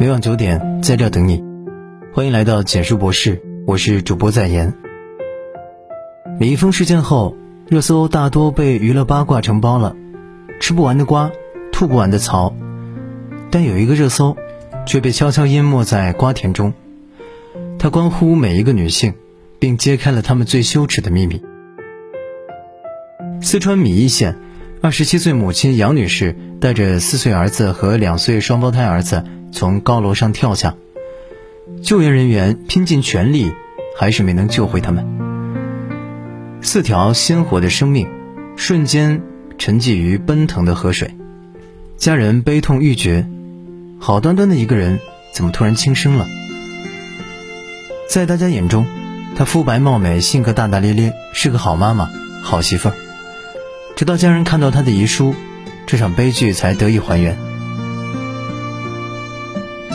每晚九点在这等你，欢迎来到简述博士，我是主播在言。李易峰事件后，热搜大多被娱乐八卦承包了，吃不完的瓜，吐不完的槽。但有一个热搜，却被悄悄淹没在瓜田中，它关乎每一个女性，并揭开了她们最羞耻的秘密。四川米易县，二十七岁母亲杨女士带着四岁儿子和两岁双胞胎儿子从高楼上跳下，救援人员拼尽全力，还是没能救回他们。四条鲜活的生命，瞬间沉寂于奔腾的河水，家人悲痛欲绝。好端端的一个人，怎么突然轻生了？在大家眼中，她肤白貌美，性格大大咧咧，是个好妈妈、好媳妇儿。直到家人看到她的遗书，这场悲剧才得以还原。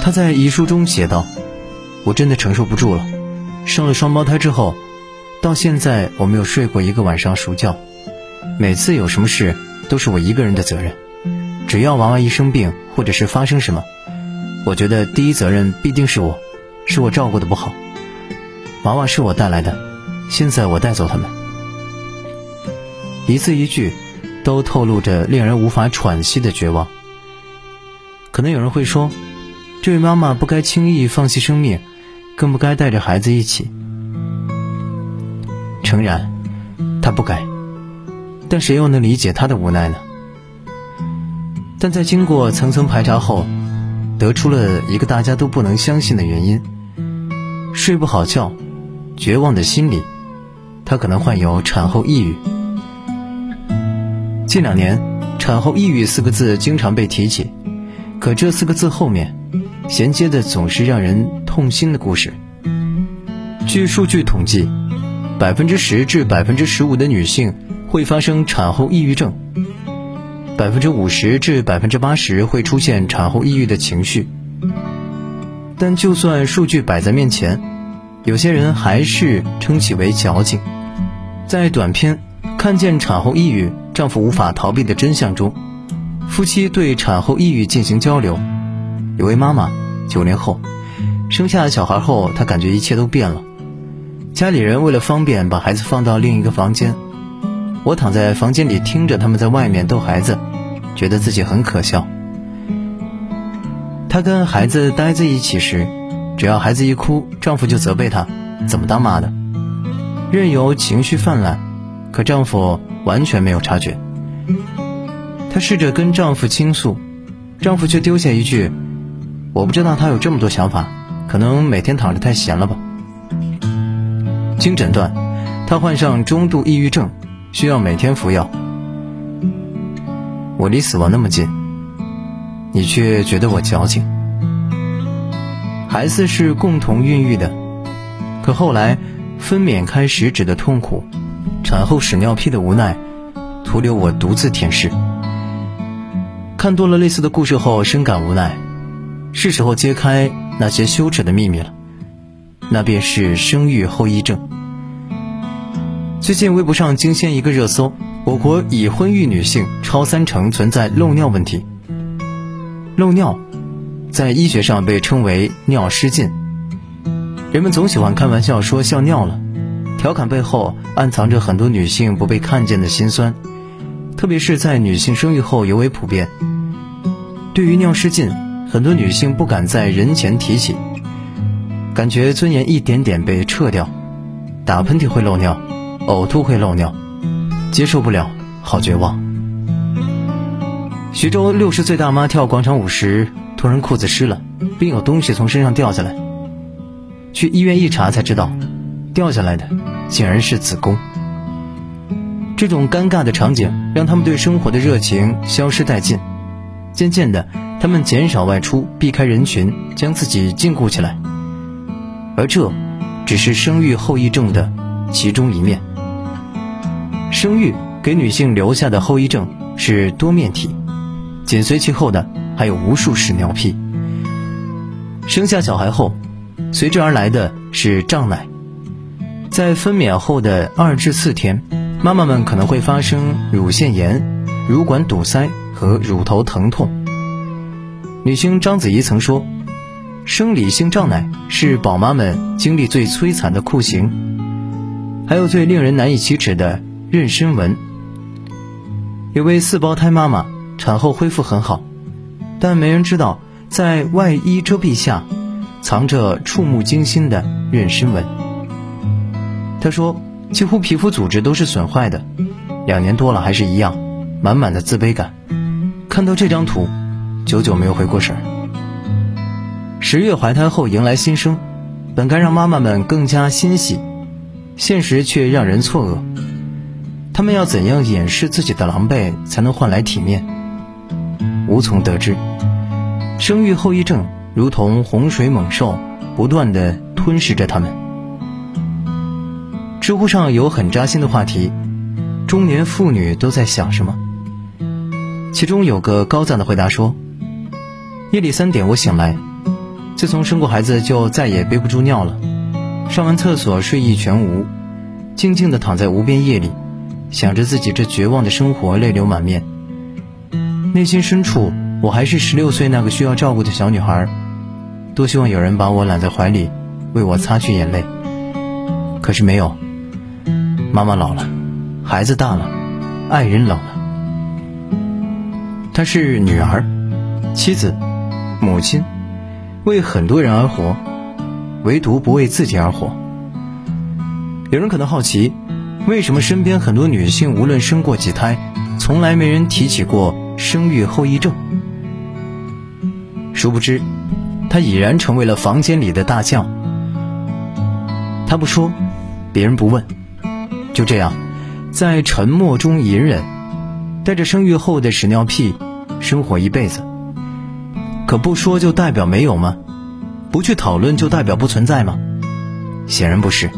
她在遗书中写道：“我真的承受不住了，生了双胞胎之后，到现在我没有睡过一个晚上熟觉，每次有什么事都是我一个人的责任。只要娃娃一生病，或者是发生什么。”我觉得第一责任必定是我，是我照顾的不好。娃娃是我带来的，现在我带走他们。一字一句，都透露着令人无法喘息的绝望。可能有人会说，这位妈妈不该轻易放弃生命，更不该带着孩子一起。诚然，她不该，但谁又能理解她的无奈呢？但在经过层层排查后。得出了一个大家都不能相信的原因：睡不好觉，绝望的心理，她可能患有产后抑郁。近两年，“产后抑郁”四个字经常被提起，可这四个字后面，衔接的总是让人痛心的故事。据数据统计，百分之十至百分之十五的女性会发生产后抑郁症。百分之五十至百分之八十会出现产后抑郁的情绪，但就算数据摆在面前，有些人还是称其为矫情。在短片《看见产后抑郁，丈夫无法逃避的真相》中，夫妻对产后抑郁进行交流。有位妈妈，九零后，生下了小孩后，她感觉一切都变了。家里人为了方便，把孩子放到另一个房间。我躺在房间里听着他们在外面逗孩子，觉得自己很可笑。她跟孩子待在一起时，只要孩子一哭，丈夫就责备她怎么当妈的，任由情绪泛滥，可丈夫完全没有察觉。她试着跟丈夫倾诉，丈夫却丢下一句：“我不知道他有这么多想法，可能每天躺着太闲了吧。”经诊断，他患上中度抑郁症。需要每天服药。我离死亡那么近，你却觉得我矫情。孩子是共同孕育的，可后来分娩开始指的痛苦，产后屎尿屁的无奈，徒留我独自舔舐。看多了类似的故事后，深感无奈，是时候揭开那些羞耻的秘密了。那便是生育后遗症。最近微博上惊现一个热搜：我国已婚育女性超三成存在漏尿问题。漏尿，在医学上被称为尿失禁。人们总喜欢开玩笑说笑尿了，调侃背后暗藏着很多女性不被看见的心酸，特别是在女性生育后尤为普遍。对于尿失禁，很多女性不敢在人前提起，感觉尊严一点点被撤掉，打喷嚏会漏尿。呕吐会漏尿，接受不了，好绝望。徐州六十岁大妈跳广场舞时，突然裤子湿了，并有东西从身上掉下来。去医院一查才知道，掉下来的竟然是子宫。这种尴尬的场景让他们对生活的热情消失殆尽。渐渐的，他们减少外出，避开人群，将自己禁锢起来。而这，只是生育后遗症的其中一面。生育给女性留下的后遗症是多面体，紧随其后的还有无数屎尿屁。生下小孩后，随之而来的是胀奶，在分娩后的二至四天，妈妈们可能会发生乳腺炎、乳管堵塞和乳头疼痛。女星章子怡曾说：“生理性胀奶是宝妈们经历最摧残的酷刑，还有最令人难以启齿的妊娠纹。有位四胞胎妈妈产后恢复很好，但没人知道在外衣遮蔽下藏着触目惊心的妊娠纹。她说，几乎皮肤组织都是损坏的，两年多了还是一样，满满的自卑感。看到这张图，久久没有回过神。十月怀胎后迎来新生，本该让妈妈们更加欣喜，现实却让人错愕。他们要怎样掩饰自己的狼狈，才能换来体面？无从得知。生育后遗症如同洪水猛兽，不断的吞噬着他们。知乎上有很扎心的话题：中年妇女都在想什么？其中有个高赞的回答说：夜里三点我醒来。自从生过孩子，就再也憋不住尿了。上完厕所，睡意全无，静静地躺在无边夜里，想着自己这绝望的生活，泪流满面。内心深处，我还是十六岁那个需要照顾的小女孩，多希望有人把我揽在怀里，为我擦去眼泪。可是没有。妈妈老了，孩子大了，爱人老了。她是女儿、妻子、母亲。为很多人而活，唯独不为自己而活。有人可能好奇，为什么身边很多女性无论生过几胎，从来没人提起过生育后遗症？殊不知，她已然成为了房间里的大将。她不说，别人不问，就这样，在沉默中隐忍，带着生育后的屎尿屁，生活一辈子。可不说就代表没有吗？不去讨论就代表不存在吗？显然不是。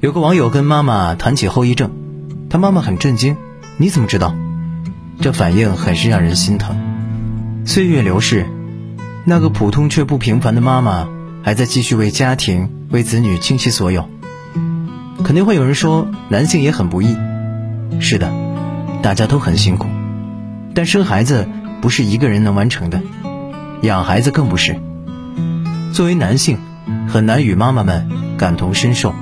有个网友跟妈妈谈起后遗症，他妈妈很震惊：“你怎么知道？”这反应很是让人心疼。岁月流逝，那个普通却不平凡的妈妈还在继续为家庭、为子女倾其所有。肯定会有人说，男性也很不易。是的，大家都很辛苦，但生孩子不是一个人能完成的。养孩子更不是。作为男性，很难与妈妈们感同身受。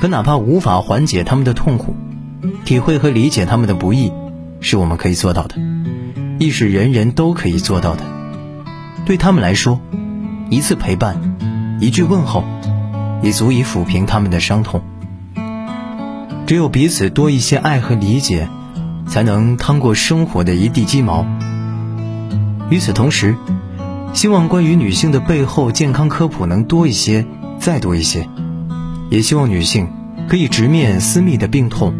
可哪怕无法缓解他们的痛苦，体会和理解他们的不易，是我们可以做到的，亦是人人都可以做到的。对他们来说，一次陪伴，一句问候，也足以抚平他们的伤痛。只有彼此多一些爱和理解，才能趟过生活的一地鸡毛。与此同时，希望关于女性的背后健康科普能多一些，再多一些。也希望女性可以直面私密的病痛，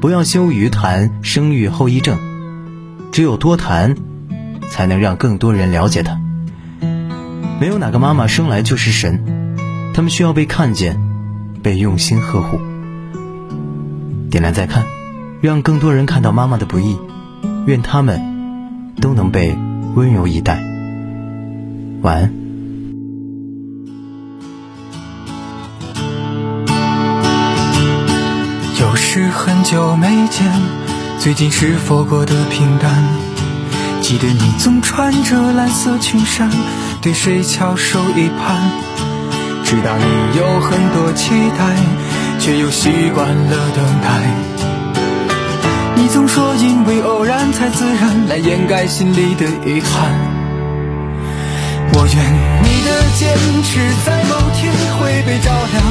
不要羞于谈生育后遗症。只有多谈，才能让更多人了解它。没有哪个妈妈生来就是神，她们需要被看见，被用心呵护。点亮再看，让更多人看到妈妈的不易。愿他们都能被。温柔以待，晚安。又是很久没见，最近是否过得平淡？记得你总穿着蓝色裙衫，对谁翘首以盼？知道你有很多期待，却又习惯了等待。你总说因为偶然才自然，来掩盖心里的遗憾。我愿你的坚持在某天会被照亮，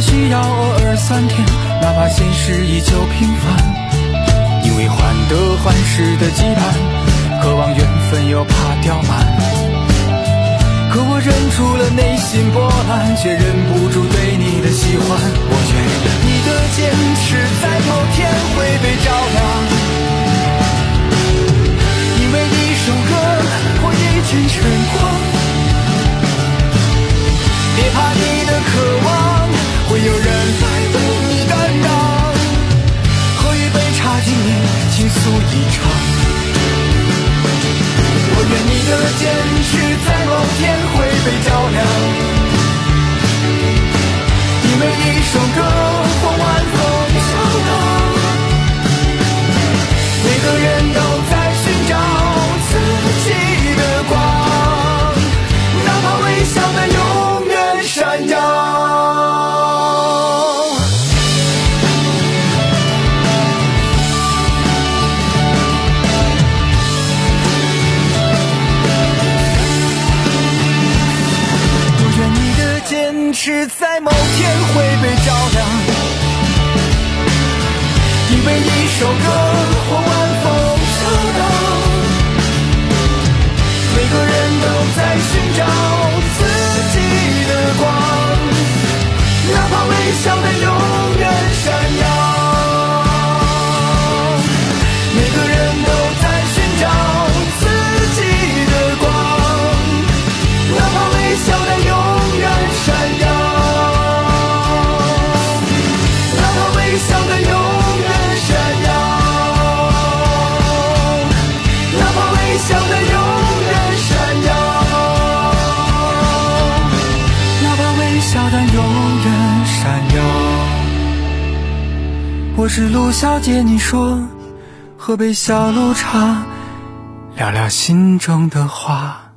需要偶尔三天，哪怕现实依旧平凡，因为患得患失的羁绊，渴望缘分又怕。刁蛮。可我忍住了内心波澜，却忍不住对你的喜欢。我愿你的坚持在某天会被照亮，是在某天会被照亮，因为一首歌。我是陆小姐，你说，喝杯小鹿茶，聊聊心中的话。